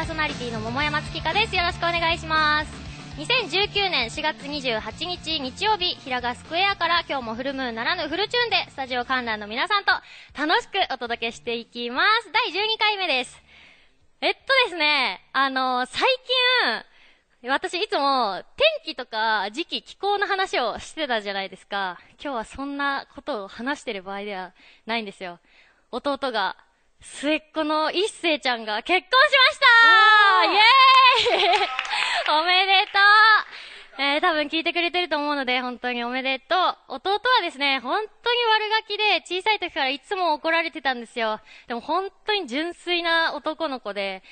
ーソナリティの桃山月香です。よろしくお願いします。2019年4月28日日曜日、平賀スクエアから今日もフルムーンならぬフルチューンでスタジオ観覧の皆さんと楽しくお届けしていきます。第12回目です。えっとですね、あのー、最近、私いつも天気とか時期気候の話をしてたじゃないですか。今日はそんなことを話してる場合ではないんですよ。弟が末っ子の一星ちゃんが結婚しましたイェーイ おめでとうえー、多分聞いてくれてると思うので、本当におめでとう。弟はですね、本当に悪ガキで、小さい時からいつも怒られてたんですよ。でも本当に純粋な男の子で、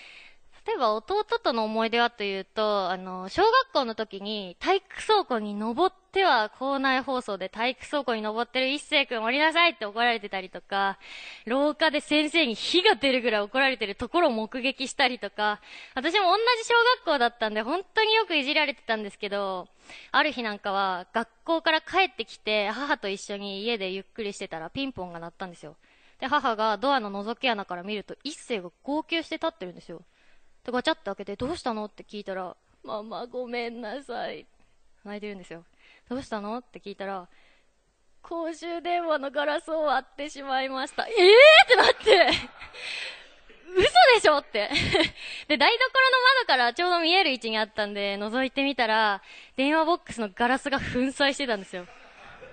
例えば弟との思い出はというと、あの、小学校の時に体育倉庫に登っては校内放送で体育倉庫に登ってる一星君降りなさいって怒られてたりとか、廊下で先生に火が出るぐらい怒られてるところを目撃したりとか、私も同じ小学校だったんで本当によくいじられてたんですけど、ある日なんかは学校から帰ってきて母と一緒に家でゆっくりしてたらピンポンが鳴ったんですよ。で、母がドアの覗き穴から見ると一星が号泣して立ってるんですよ。で、ガチャって開けて、どうしたの？って聞いたら、ママごめんなさい。泣いてるんですよ。どうしたの？って聞いたら、公衆電話のガラスを割ってしまいました。えーってなって 嘘でしょってで、台所の窓からちょうど見える位置にあったんで、覗いてみたら、電話ボックスのガラスが粉砕してたんですよ。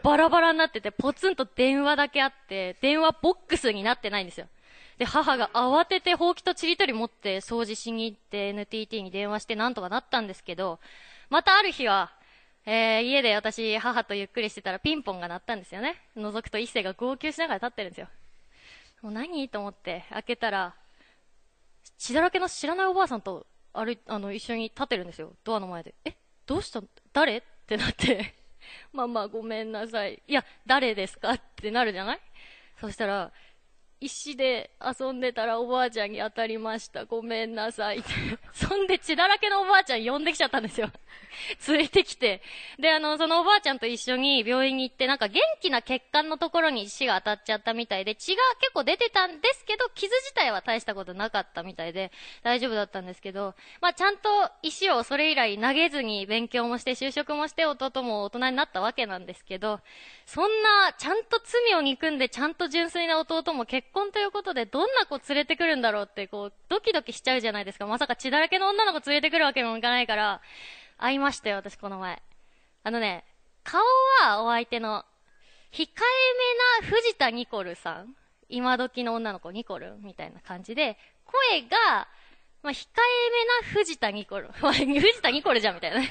バラバラになってて、ポツンと電話だけあって、電話ボックスになってないんですよ。で、母が慌ててほうきとちりとり持って掃除しに行って NTT に電話してなんとかなったんですけど、またある日は、えー、家で私、母とゆっくりしてたらピンポンが鳴ったんですよね。覗くと一世が号泣しながら立ってるんですよ。もう何と思って開けたら、血だらけの知らないおばあさんと歩い、あの、一緒に立ってるんですよ。ドアの前で。え、どうした誰？ってなって ママごめんなさい。いや、誰ですか？ってなるじゃない？そしたら、石で遊んでたらおばあちゃんに当たりました。ごめんなさいって。そんで血だらけのおばあちゃん呼んできちゃったんですよ。連れてきて。で、あの、そのおばあちゃんと一緒に病院に行って、なんか元気な血管のところに石が当たっちゃったみたいで、血が結構出てたんですけど、傷自体は大したことなかったみたいで、大丈夫だったんですけど、まあちゃんと石をそれ以来投げずに勉強もして就職もして弟も大人になったわけなんですけど、そんな、ちゃんと罪を憎んでちゃんと純粋な弟も結構婚ということでどんな子連れてくるんだろうって、こう、ドキドキしちゃうじゃないですか。まさか血だらけの女の子連れてくるわけにもいかないから、会いましたよ、私この前。あのね、顔はお相手の、控えめな藤田ニコルさん。今時の女の子ニコルみたいな感じで、声が、まあ、控えめな藤田ニコル。藤田ニコルじゃんみたいな。で、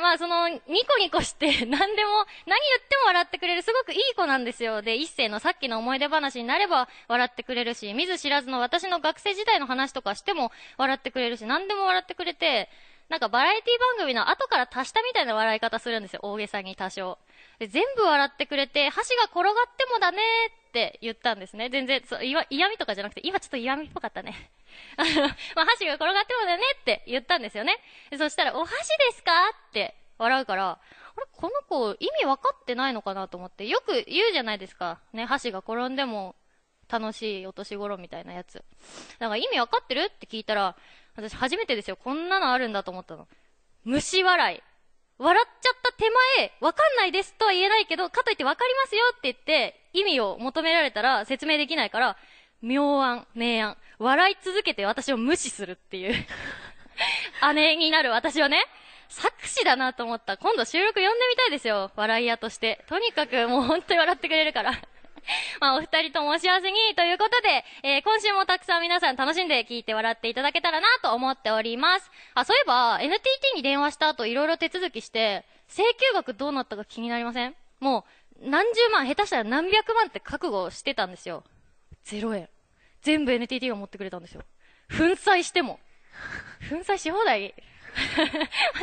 まあ、その、ニコニコして 何でも、何言っても笑ってくれる、すごくいい子なんですよ。で、一世のさっきの思い出話になれば笑ってくれるし、見ず知らずの私の学生時代の話とかしても笑ってくれるし、何でも笑ってくれて、なんかバラエティ番組の後から足したみたいな笑い方するんですよ。大げさに多少。で全部笑ってくれて、箸が転がってもだねーって言ったんですね。全然、そう、嫌味とかじゃなくて、今ちょっと嫌味っぽかったね。あの、まあ、箸が転がってもだよねって言ったんですよね。そしたら、お箸ですかって笑うから、あれ、この子意味分かってないのかなと思って、よく言うじゃないですか。ね、箸が転んでも楽しいお年頃みたいなやつ。だから意味分かってるって聞いたら、私初めてですよ。こんなのあるんだと思ったの。虫笑い。笑っちゃった手前、わかんないですとは言えないけど、かといってわかりますよって言って、意味を求められたら説明できないから、妙案、明暗。笑い続けて私を無視するっていう 姉になる私はね、作詞だなと思った。今度収録読んでみたいですよ。笑い屋として。とにかくもう本当に笑ってくれるから まあ、お二人ともお幸せにということで、えー、今週もたくさん皆さん楽しんで聞いて笑っていただけたらなと思っております。あ、そういえば、NTT に電話した後いろいろ手続きして、請求額どうなったか気になりません？もう、何十万、下手したら何百万って覚悟してたんですよ。0円。全部 NTT が持ってくれたんですよ。粉砕しても。粉砕し放題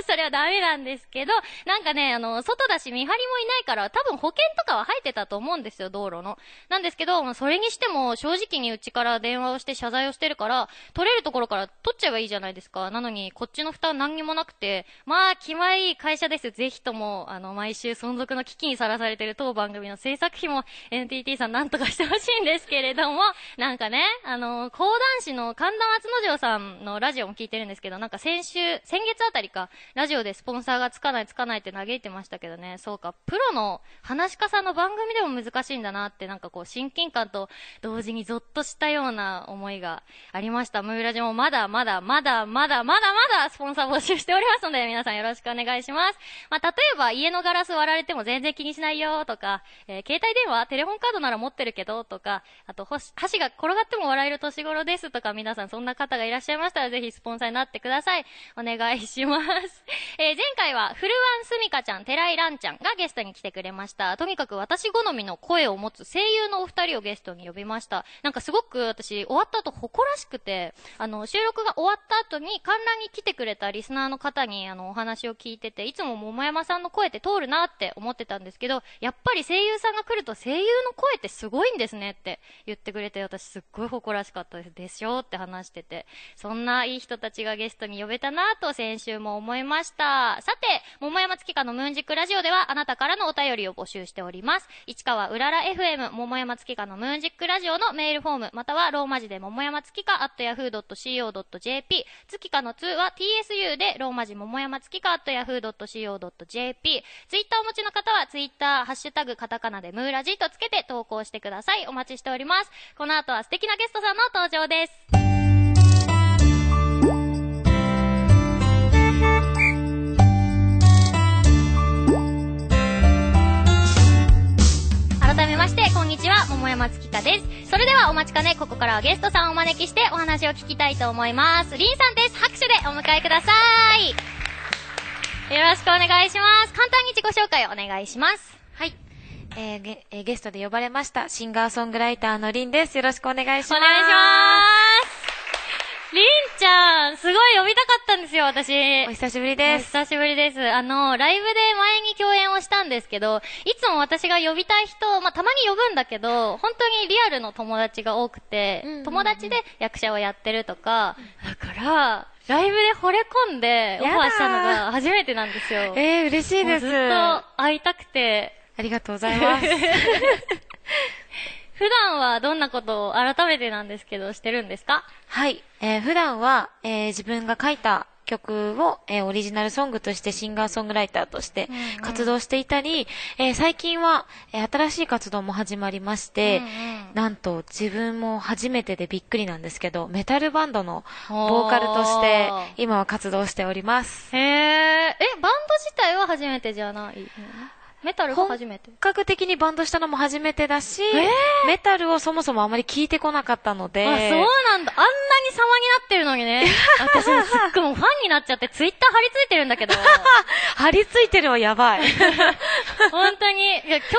それはダメなんですけど、なんかね、あの、外だし見張りもいないから、多分保険とかは入ってたと思うんですよ、道路の。なんですけど、それにしても、正直にうちから電話をして謝罪をしてるから、取れるところから取っちゃえばいいじゃないですか。なのに、こっちの負担何にもなくて、まあ、気前いい会社です。ぜひとも、あの、毎週存続の危機にさらされてる当番組の制作費も NTT さんなんとかしてほしいんですけれども、なんかね、あの、講談師の神田松之丞さんのラジオも聞いてるんですけど、なんか先週、先月あたりか、ラジオでスポンサーがつかないつかないって嘆いてましたけどね、そうか、プロの話し家さんの番組でも難しいんだなって、なんかこう、親近感と同時にゾッとしたような思いがありました。ムーラジもまだまだまだまだまだまだスポンサー募集しておりますので、皆さんよろしくお願いします。まあ、例えば家のガラス割られても全然気にしないよとか、えー、携帯電話、テレホンカードなら持ってるけどとか、あと、箸が転がっても笑える年頃ですとか、皆さんそんな方がいらっしゃいましたら、ぜひスポンサーになってください。お願いします。えー、前回は、フルワンスミカちゃん、テライランちゃんがゲストに来てくれました。とにかく私好みの声を持つ声優のお二人をゲストに呼びました。なんかすごく私、終わった後誇らしくて、あの、収録が終わった後に観覧に来てくれたリスナーの方に、あの、お話を聞いてて、いつも桃山さんの声って通るなって思ってたんですけど、やっぱり声優さんが来ると声優の声ってすごいんですねって言ってくれて、私すっごい誇らしかったです。でしょって話してて、そんないい人たちがゲストに呼べたなと先週も思いました。さて、桃山月花のムーンジックラジオではあなたからのお便りを募集しております。市川うらら FM 桃山月花のムーンジックラジオのメールフォーム、またはローマ字で桃山月花 at yahoo.co.jp、月花の2は tsu でローマ字桃山月花 at yahoo.co.jp、ツイッターお持ちの方はツイッター、ハッシュタグカタカナでムーラジとつけて投稿してください。お待ちしております。この後は素敵なゲストさんの登場です。まして、こんにちは、桃山月花です。それではお待ちかね、ここからはゲストさんをお招きしてお話を聞きたいと思います。りんさんです。拍手でお迎えください。よろしくお願いします。簡単に自己紹介をお願いします。はい。えー、ゲ、えー、ゲストで呼ばれました、シンガーソングライターのりんです。よろしくお願いします。お願いします。りんちゃん、すごい呼びたかったんですよ、私。お久しぶりです。お久しぶりです。あの、ライブで前に共演をしたんですけど、いつも私が呼びたい人、まあ、たまに呼ぶんだけど、本当にリアルの友達が多くて、うんうんうん、友達で役者をやってるとか、だから、ライブで惚れ込んでオファーしたのが初めてなんですよ。えー、嬉しいです。ずっと会いたくて、ありがとうございます。普段はどんなことを改めてなんですけどしてるんですか？はい。えー、普段は、えー、自分が書いた曲を、えー、オリジナルソングとしてシンガーソングライターとして活動していたり、うんうん、えー、最近は、えー、新しい活動も始まりまして、うんうん、なんと自分も初めてでびっくりなんですけど、メタルバンドのボーカルとして今は活動しております。へえ、え、バンド自体は初めてじゃない？メタルが初めて。本格的にバンドしたのも初めてだし、えー、メタルをそもそもあまり聞いてこなかったので。あ、そうなんだ。あんなに様になってるのにね。私もすっごいファンになっちゃって、ツイッター貼り付いてるんだけど。貼り付いてるはやばい。本当に。いや、共演する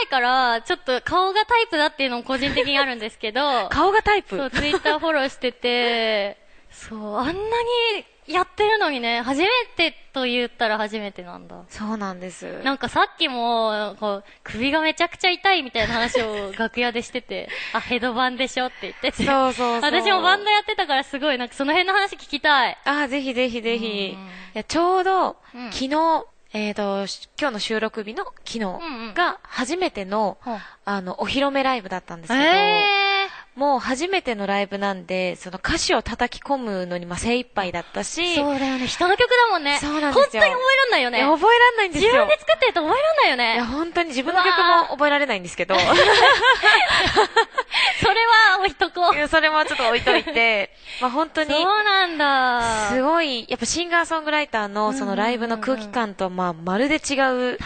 前から、ちょっと顔がタイプだっていうのも個人的にあるんですけど。顔がタイプ？そう、ツイッターフォローしてて、そう、あんなにやってるのにね、初めてと言ったら初めてなんだ。そうなんです。なんかさっきも、こう、首がめちゃくちゃ痛いみたいな話を楽屋でしてて、あ、ヘドバンでしょって言ってて。そうそうそう。私もバンドやってたからすごい、なんかその辺の話聞きたい。あ、ぜひぜひぜひ。いやちょうど、うん、昨日、えっ、ー、と、今日の収録日の昨日が初めての、うんうん、あの、お披露目ライブだったんですけど、えーもう初めてのライブなんで、その歌詞を叩き込むのにまあ精一杯だったし。そうだよね。人の曲だもんね。そうなんですよ。本当に覚えらんないよね。覚えらんないんですよ。自分で作ってると覚えらんないよね。いや、本当に自分の曲も覚えられないんですけど。それは置いとこう。それもちょっと置いといて、まあ本当に。そうなんだ。すごい、やっぱシンガーソングライターのそのライブの空気感とまあまるで違う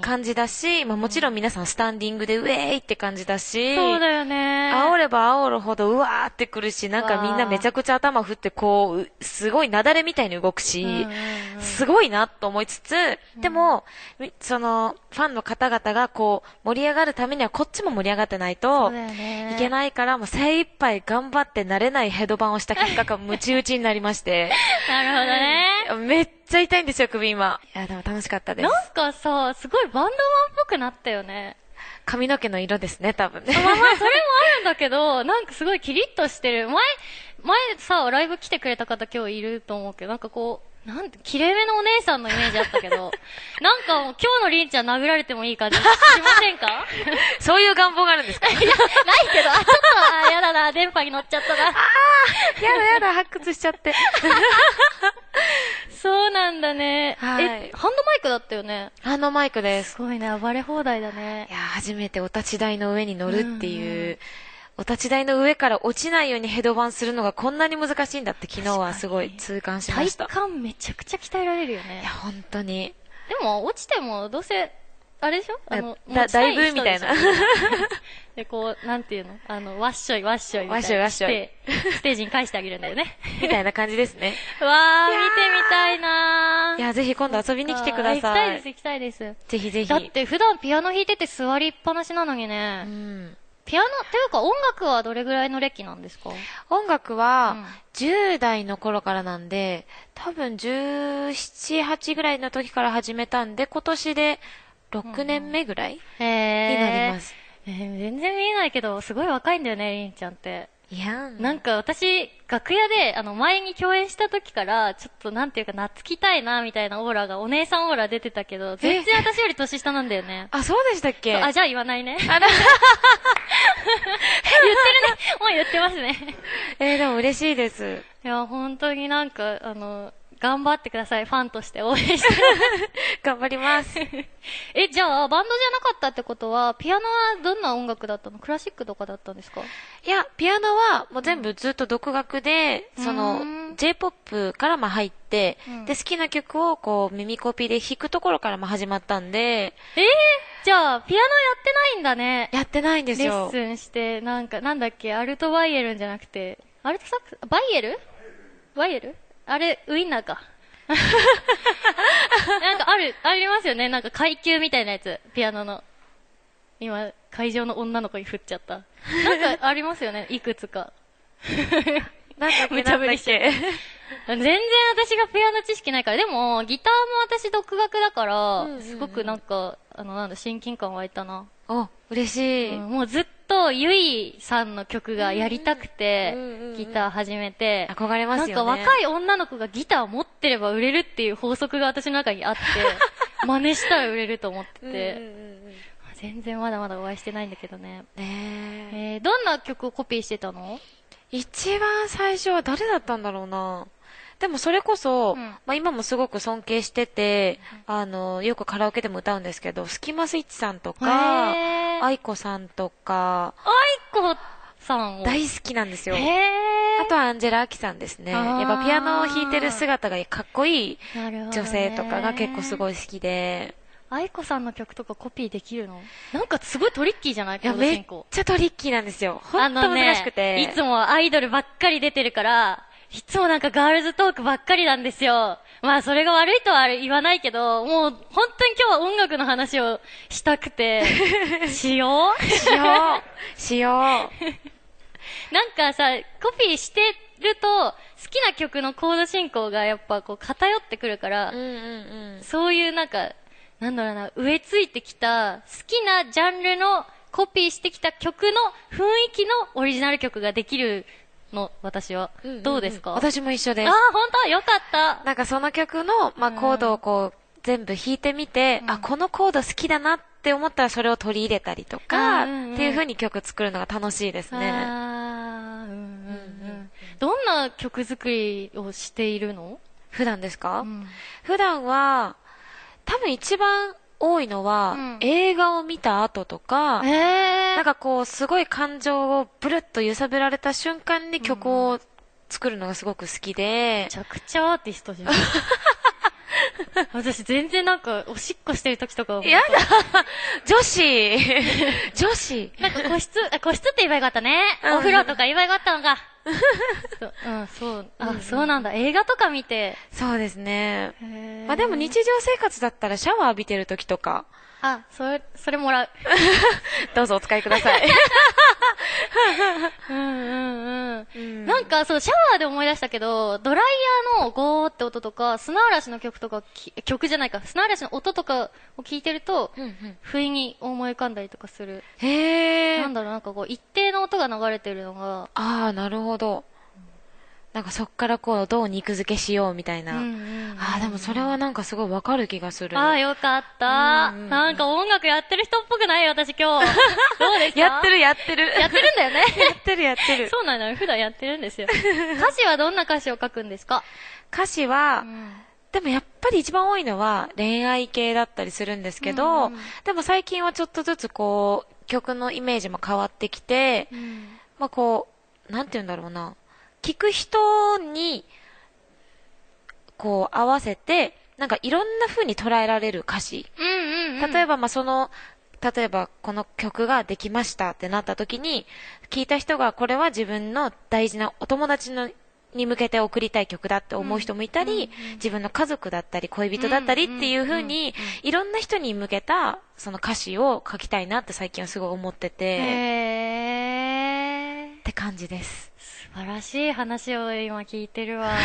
感じだし、まあもちろん皆さんスタンディングでウェーイって感じだし。そうだよね。煽れば煽るほどうわーってくるし、なんかみんなめちゃくちゃ頭振ってこう、すごいなだれみたいに動くし、すごいなと思いつつ、でも、その、ファンの方々がこう、盛り上がるためにはこっちも盛り上がってないと、いけないから、もう精一杯頑張って慣れないヘドバンをした結果がムチ打ちになりまして。なるほどね。めっちゃ痛いんですよ、首今。いや、でも楽しかったです。なんかさ、すごいバンドマンっぽくなったよね。髪の毛の色ですね、多分ね。まあまあ、それもあるんだけど、なんかすごいキリッとしてる。前、前さ、ライブ来てくれた方今日いると思うけど、なんかこう、なんて、綺麗めのお姉さんのイメージあったけど、なんかもう今日のりんちゃん殴られてもいい感じしませんか？そういう願望があるんですか？いや、ないけど、あ、ちょっと、あ、やだな、電波に乗っちゃったな。やだやだ、発掘しちゃって。そうなんだね。はいえ、ハンドマイクだったよね？あのマイクですす。ごいね、暴れ放題だねい。や、初めてお立ち台の上に乗るっていう、お立ち台の上から落ちないようにヘドバンするのがこんなに難しいんだって昨日はすごい痛感しま体した。幹めちゃくちゃ鍛えられるよねいや、。本当に。でも、落ちても、どうせ、あれでしょ？あの、だだいぶみたいな人 でこう、なんていうの？あの、わっしょいわっしょいみたいな。わっしょいわっしょいステージに返してあげるんだよね。みたいな感じですね。わー、見てみたいなー。いや、ぜひ今度遊びに来てくだあ行きたさい。いです、行きたいです。ぜひぜひ。だって普段ピアノ弾いてて座りっぱなしなのにね。うん。ピアノ、っていうか音楽はどれぐらいの歴なんですか？音楽はうん、10代の頃からなんで、多分17、8ぐらいの時から始めたんで、今年で6年目ぐらいに。なります。えー全然見えないけど、すごい若いんだよね、りんちゃんって。いやん。なんか私、楽屋で、あの、前に共演した時から、ちょっとなんていうか、懐きたいな、みたいなオーラが、お姉さんオーラ出てたけど、全然私より年下なんだよね。あ、そうでしたっけ？あ、じゃあ言わないね。言ってるね。もう言ってますね。えー、でも嬉しいです。いや、本当になんか、あの、頑張ってください。ファンとして応援して。頑張ります。え、じゃあ、バンドじゃなかったってことは、ピアノはどんな音楽だったの？クラシックとかだったんですか？いや、ピアノはもう全部ずっと独学で、うんそうのん、J-POP からまあ入って、うんで、好きな曲をこう耳コピで弾くところからも始まったんで、えー、じゃあ、ピアノやってないんだね。やってないんですレッよ。スンして、なんか、なんだっけ、アルトバイエルンじゃなくて、アルトサックス、バイエル？バイエル？あれ、ウインナーか。なんかある、ありますよね。なんか階級みたいなやつ、ピアノの。今、会場の女の子に振っちゃった。なんかありますよね、いくつか。なんだっけ、無茶ぶりして全然私がピアノ知識ないから、でも、ギターも私独学だから、すごくなんか、あの、なんだ、親近感湧いたな。けお、嬉しい。うんもうずっと、ゆいさんの曲がやりたくてギター始めて、憧れますよね。なんか若い女の子がギターを持ってれば売れるっていう法則が私の中にあって、真似したら売れると思ってて、全然まだまだお会いしてないんだけどね。ねえ。えー、どんな曲をコピーしてたの？一番最初は誰だったんだろうな。でもそれこそ、うんまあ今もすごく尊敬してて、あの、よくカラオケでも歌うんですけど、スキマスイッチさんとか、愛子さんとか、愛子さんを。大好きなんですよ。あとはアンジェラ・アキさんですね。やっぱピアノを弾いてる姿がかっこいい女性とかが結構すごい好きで、愛子さんの曲とかコピーできるの？なんかすごいトリッキーじゃない？いや、めっ。ちゃトリッキーなんですよ。ほんとあのね難しくて。いつもアイドルばっかり出てるから、いつもなんかガールズトークばっかりなんですよ。まあそれが悪いとは言わないけど、もう本当に今日は音楽の話をしたくて、しよう？しよう。しよう。なんかさ、コピーしてると、好きな曲のコード進行がやっぱこう偏ってくるから、うんうんうん。そういうなんか、なんだろうな、植え付いてきた、好きなジャンルのコピーしてきた曲の雰囲気のオリジナル曲ができるの、私は。んんんどうですか？私も一緒ですああ、。本当？よかった。なんかその曲の、まあ、コードをこう、全部弾いてみて、あ、このコード好きだなって思ったらそれを取り入れたりとか、うんうんうんっていう風に曲作るのが楽しいですね。あーうんうんうん。どんな曲作りをしているの普段ですか、うん普段は、多分一番多いのは、うん映画を見た後とか、えなんかこう、すごい感情をブルッと揺さぶられた瞬間に曲を作るのがすごく好きでめち、ゃくちゃアーティストじゃん。私全然なんか、おしっこしてる時とか。やだ女子 女子なんか個室、あ個室って言えばよかったね。うんお風呂とか言えばよかったのか。そううん、そう。あ、そうなんだ。映画とか見て。そうですね。まあでも日常生活だったらシャワー浴びてる時とか、あ、それ、それもらう。どうぞお使いください。うんうんうん。うんなんか、そう、シャワーで思い出したけど、ドライヤーのゴーって音とか、砂嵐の曲とかき、曲じゃないか、砂嵐の音とかを聞いてると、うんうん不意に思い浮かんだりとかする。へー。なんだろう、なんかこう、一定の音が流れてるのが、ああ、なるほど。なんかそっからこう、どう肉付けしようみたいな。うんうんうんああ、でもそれはなんかすごいわかる気がする。ああ、よかった。うんうんうんなんか音楽やってる人っぽくない私今日。どうですか？やってるやってる。やってるんだよね。やってるやってる。そうなのよ。普段やってるんですよ。歌詞はどんな歌詞を書くんですか？歌詞は、でもやっぱり一番多いのは恋愛系だったりするんですけど、うんうんでも最近はちょっとずつこう、曲のイメージも変わってきて、うんまあこう、なんて言うんだろうな。聞く人に、こう合わせて、なんかいろんな風に捉えられる歌詞。例えば、まあ、その、例えば、この曲ができましたってなった時に、聞いた人が、これは自分の大事なお友達の、に向けて送りたい曲だって思う人もいたり、自分の家族だったり、恋人だったりっていう風に、いろんな人に向けた、その歌詞を書きたいなって最近はすごい思ってて。って感じです。素晴らしい話を今聞いてるわ。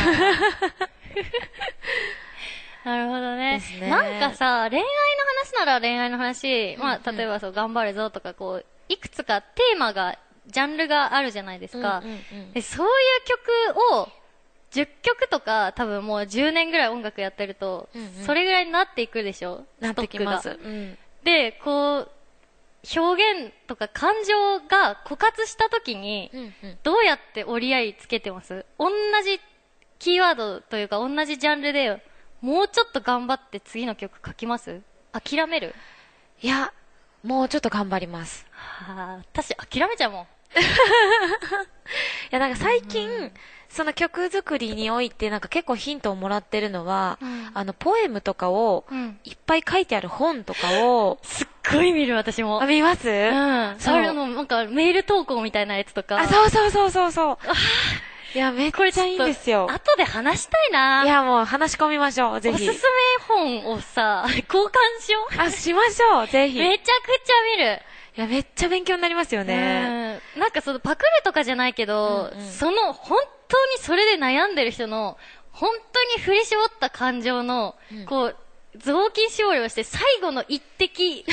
なるほどね。ね。なんかさ、恋愛の話なら恋愛の話、まあ、例えばそう、頑張れぞとか、こう、いくつかテーマが、ジャンルがあるじゃないですか。でそういう曲を、10曲とか、多分もう10年ぐらい音楽やってると、うんうん。それぐらいになっていくでしょ？なってきます。ストックが。うん。で、こう、表現とか感情が枯渇した時に、うんうん。どうやって折り合いつけてます？同じキーワードというか同じジャンルで、もうちょっと頑張って次の曲書きます？諦める？いや、もうちょっと頑張ります。はあ、私諦めちゃうもん。いや、なんか最近、その曲作りにおいて、なんか結構ヒントをもらってるのは、うんあの、ポエムとかを、うん。いっぱい書いてある本とかを、すっごい見る私も。あ、見ます？うん。それの、なんかメール投稿みたいなやつとか。あ、そうそうそうそうそう。いや、めっこれちゃいいんですよ。後で話したいな。いや、もう話し込みましょう、ぜひおすすめ。本をさ、交換しよう。あ、しましょう、ぜひ。いめちゃくちゃ見る。や、めっちゃ勉強になりますよね。うん。なんかそのパクるとかじゃないけど、うんうんその本当にそれで悩んでる人の、本当に振り絞った感情の、うんこう、雑巾絞りをして最後の一滴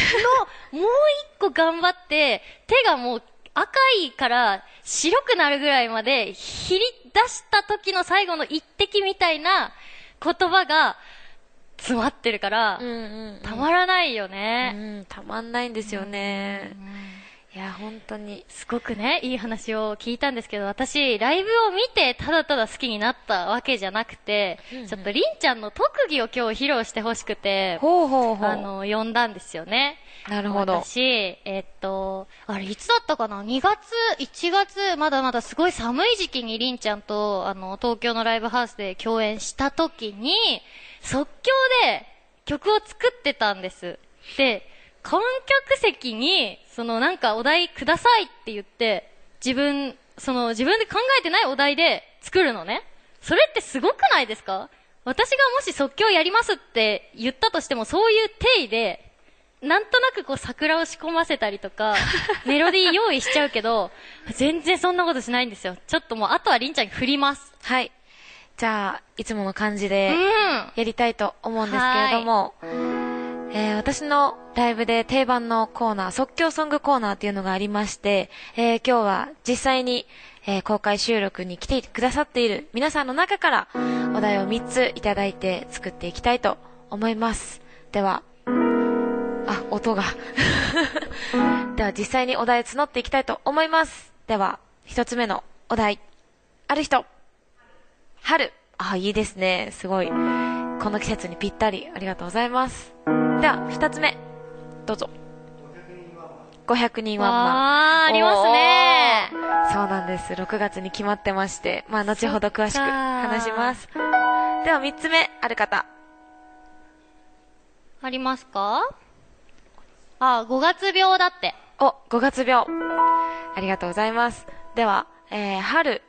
のもう一個頑張って、手がもう赤いから白くなるぐらいまでひり出した時の最後の一滴みたいな言葉が詰まってるから、うんうんうん。たまらないようね。ん、たまんないんですよね。いや、本当に。すごくね、いい話を聞いたんですけど、私、ライブを見てただただ好きになったわけじゃなくて、うんうんちょっとりんちゃんの特技を今日披露してほしくて、ほうほうほう。あの、呼んだんですよね。なるほど。私、えっと、あれ、いつだったかな ?2 月、1月、まだまだすごい寒い時期にりんちゃんと、あの、東京のライブハウスで共演した時に、即興で曲を作ってたんです。で、観客席に、そのなんかお題くださいって言って、自分、その自分で考えてないお題で作るのね。それってすごくないですか？私がもし即興やりますって言ったとしても、そういう定位で、なんとなくこう桜を仕込ませたりとか、メロディー用意しちゃうけど、全然そんなことしないんですよ。ちょっともう、あとはりんちゃんに振ります。はい。じゃあ、いつもの感じうで、ん。やりたいと思うんですけれども、えー私のライブで定番のコーナー、即興ソングコーナーっていうのがありまして、えー今日は実際に、えー公開収録に来てくださっている皆さんの中からお題を3ついただいて作っていきたいと思います。では、あ、音が。では実際にお題募っていきたいと思います。では、1つ目のお題。ある人。春。あ、いいですね。すごい。この季節にぴったり。ありがとうございます。では、二つ目。どうぞ。500人ワンマン。わー、ありますね。そうなんです。6月に決まってまして。まあ、後ほど詳しく話します。では、三つ目、ある方。ありますか？あ、5月病だって。お、5月病。ありがとうございます。では、えー、春、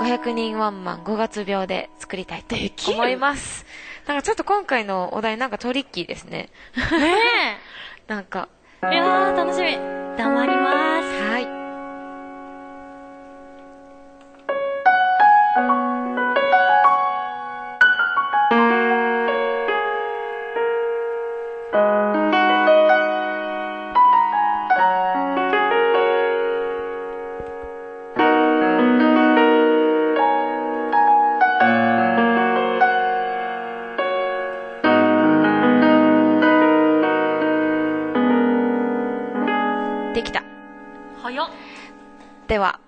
500人ワンマン5月病で作りたいと思います。なんかちょっと今回のお題なんかトリッキーですね。ね なんか。え。いやー、楽しみ。黙ります。では、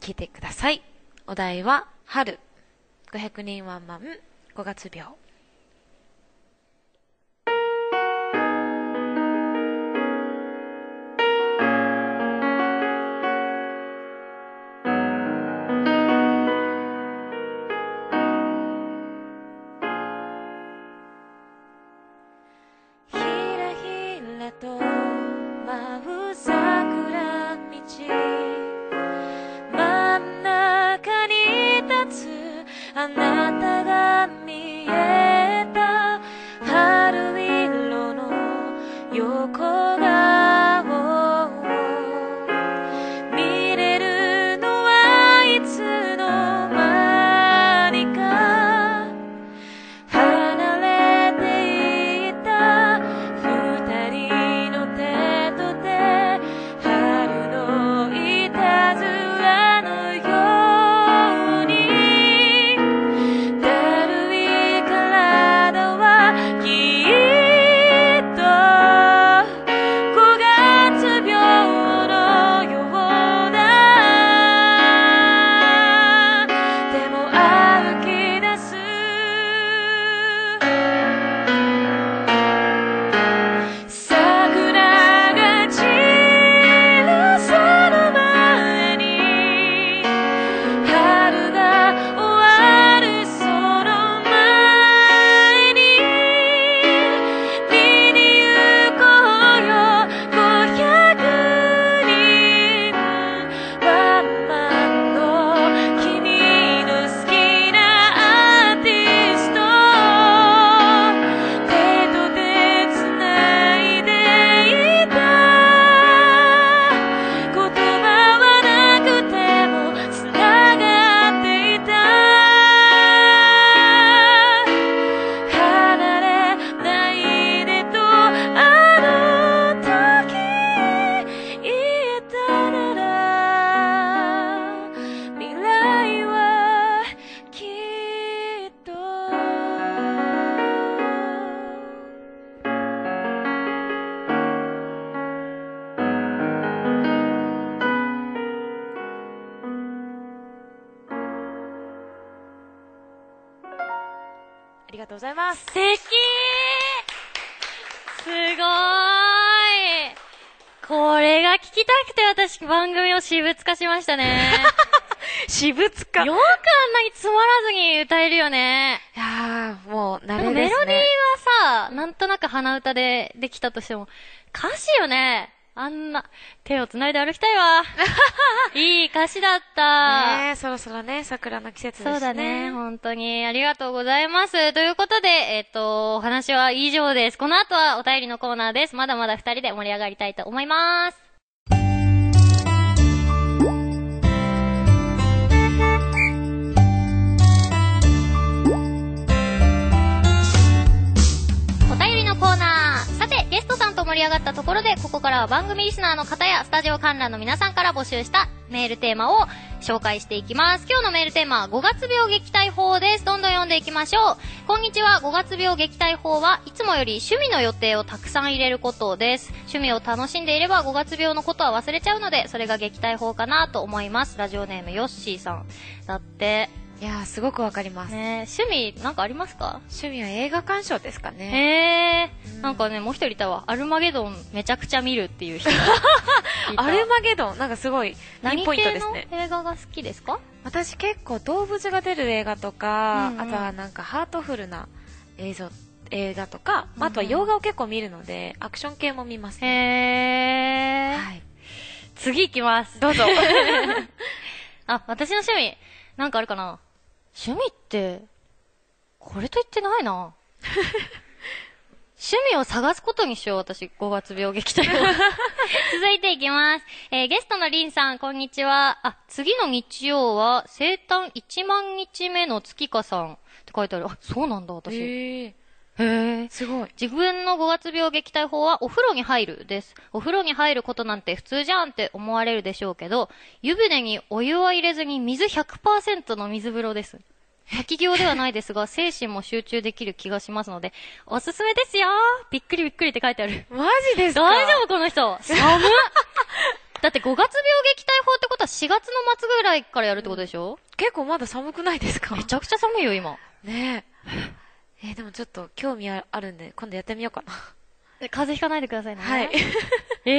聞いてください。お題は、春。500人ワンマン、5月病。これが聞きたくて私番組を私物化しましたね。私物化。いよくあんなにつまらずに歌えるよね。やー、もう、慣れですね。メロディーはさ、なんとなく鼻歌でできたとしても、歌詞よね。あんな、手を繋いで歩きたいわ。いい歌詞だった。ねえ、そろそろね、桜の季節ですね。そうだね。本当に。ありがとうございます。ということで、えっ、と、お話は以上です。この後はお便りのコーナーです。まだまだ二人で盛り上がりたいと思います。トさんと盛り上がったところで、ここからは番組リスナーの方やスタジオ観覧の皆さんから募集したメールテーマを紹介していきます。今日のメールテーマは5月病撃退法です。どんどん読んでいきましょう。こんにちは、5月病撃退法はいつもより趣味の予定をたくさん入れることです。趣味を楽しんでいれば5月病のことは忘れちゃうので、それが撃退法かなと思います。ラジオネームヨッシーさん。だって、いやー、すごくわかります。ね趣味なんかありますか？趣味は映画鑑賞ですかね。へえ、うんなんかね、もう一人いたわ。アルマゲドンめちゃくちゃ見るっていう人。アルマゲドン、なんかすごい、何ポイント系のですね。映画が好きですか？私結構動物が出る映画とか、うんうんあとはなんかハートフルな映像、映画とか、まああとはうんうん洋画を結構見るので、アクション系も見ますへね。え、はい。次行きます。どうぞ。あ、私の趣味、なんかあるかな？趣味って、これと言ってないな。趣味を探すことにしよう、私、5月病撃退を。続いていきます。えー、ゲストのリンさん、こんにちは。あ、次の日曜は、生誕1万日目の月花さんって書いてある。あ、そうなんだ、私。へえ。へえ。すごい。自分の5月病撃退法はお風呂に入るです。お風呂に入ることなんて普通じゃんって思われるでしょうけど、湯船にお湯は入れずに水100%の水風呂です。滝行ではないですが、精神も集中できる気がしますので、おすすめですよびっくりびっくりって書いてある。マジですか？大丈夫この人寒っだって5月病撃退法ってことは4月の末ぐらいからやるってことでしょ、結構まだ寒くないですか？めちゃくちゃ寒いよ、今。ねえ。えーでもちょっと興味ああるんで、今度やってみようかな。で風邪ひかないでくださいね。はい。え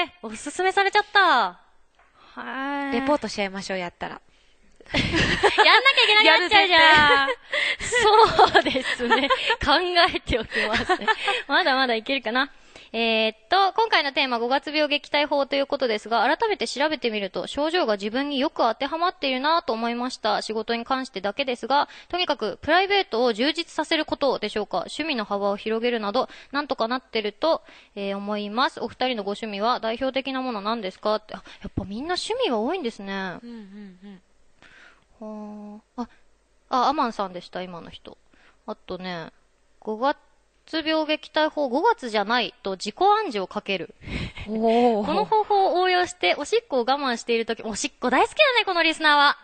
えー、おすすめされちゃった。はい。レポートしちゃいましょう、やったら。やんなきゃいけなくなっちゃうじゃん。そうですね。考えておきますね。まだまだいけるかな。えー、っと、今回のテーマ5月病撃退法ということですが、改めて調べてみると、症状が自分によく当てはまっているなと思いました。仕事に関してだけですが、とにかくプライベートを充実させることでしょうか。趣味の幅を広げるなど、なんとかなってると、えー思います。お二人のご趣味は代表的なものなんですか？って。あやっぱみんな趣味が多いんですね。うんうんうん。あ。あ、あ、アマンさんでした、今の人。あとね、5月病撃退法5月じゃないと自己暗示をかける。おこの方法を応用して、おしっこを我慢しているとき、おしっこ大好きだね、このリスナーは。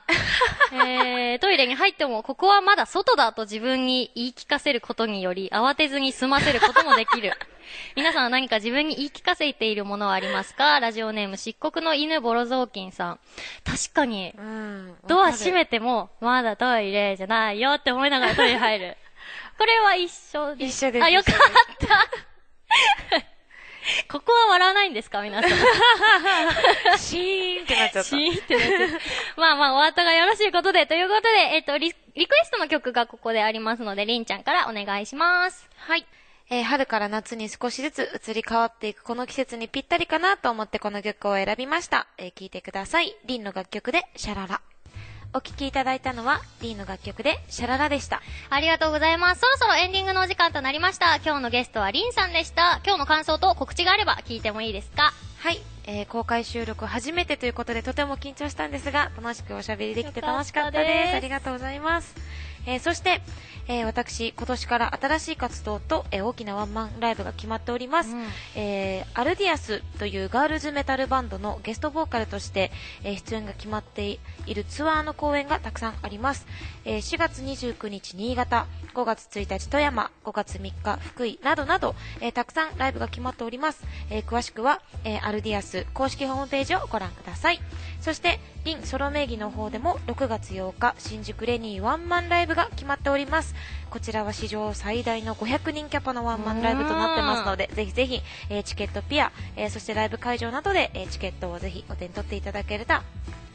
えー、トイレに入っても、ここはまだ外だと自分に言い聞かせることにより、慌てずに済ませることもできる。皆さんは何か自分に言い聞かせているものはありますか？ラジオネーム、漆黒の犬ボロ雑巾さん。確かに、うん。ドア閉めめても、まだトイレじゃないよって思いながらトイレ入る。これは一緒です。一緒ですあ、よかった。ここは笑わないんですか皆さん。シーンってなっちゃった。シーンってなってるまあまあ、お後がよろしいことで、ということで、えっと、リ、リクエストの曲がここでありますので、りんちゃんからお願いします。はい。えー春から夏に少しずつ移り変わっていくこの季節にぴったりかなと思ってこの曲を選びました。えー聴いてください。リンの楽曲でシャララ。お聴きいただいたのは、リンの楽曲でシャララでした。ありがとうございます。そろそろエンディングのお時間となりました。今日のゲストはりんさんでした。今日の感想と告知があれば聞いてもいいですか？はい。えー公開収録初めてということでとても緊張したんですが、楽しくおしゃべりできて楽しかったです。よかったですありがとうございます。えーそして、えー私、今年から新しい活動と、えー大きなワンマンライブが決まっております。うんえーアルディアスというガールズメタルバンドのゲストボーカルとして、えー出演が決まっているツアーの公演がたくさんあります。えー4月29日新潟、5月1日富山、5月3日福井などなど、えーたくさんライブが決まっております。えー詳しくは、えーアルディアス公式ホームページをご覧ください。そして、リンソロ名義の方でも6月8日、新宿レニーワンマンライブが決まっております。こちらは史上最大の500人キャパのワンマンライブとなってますので、ぜひぜひ、えーチケットピア、えーそしてライブ会場などで、えーチケットをぜひお手に取っていただけると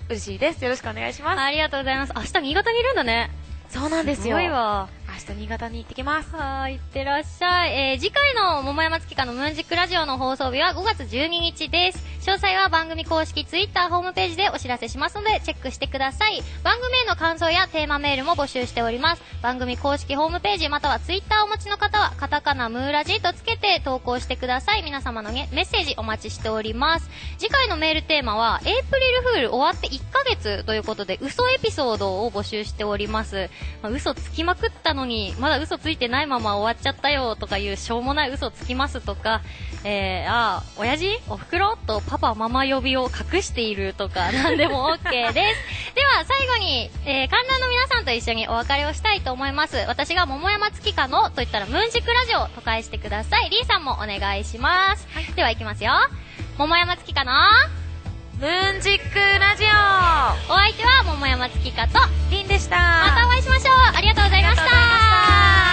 嬉しいです。よろしくお願いします。ありがとうございます。明日新潟にいるんだね。そうなんですよ。すごいわ。明日新潟に行ってきます。はい、いってらっしゃい。えー、次回の桃山月花のムーンジックラジオの放送日は5月12日です。詳細は番組公式ツイッターホームページでお知らせしますので、チェックしてください。番組への感想やテーマメールも募集しております。番組公式ホームページまたはツイッターをお持ちの方は、カタカナムーラジとつけて投稿してください。皆様のメッセージお待ちしております。次回のメールテーマは、エイプリルフール終わって1ヶ月ということで、嘘エピソードを募集しております。まあ、嘘つきまくったのに、まだ嘘ついてないまま終わっちゃったよとかいうしょうもない嘘つきますとか、えー、あー、親父？お袋とパパママ呼びを隠しているとか、なんでも OK です。では、最後に、えー、観覧の皆さんと一緒にお別れをしたいと思います。私が桃山月花のと言ったら、ムーンジックラジオと返してください。リーさんもお願いします。では、行きますよ。桃山月花の、ムーンジックラジオ。お相手は桃山月花と、リンでした。またお会いしましょう。ありがとうございました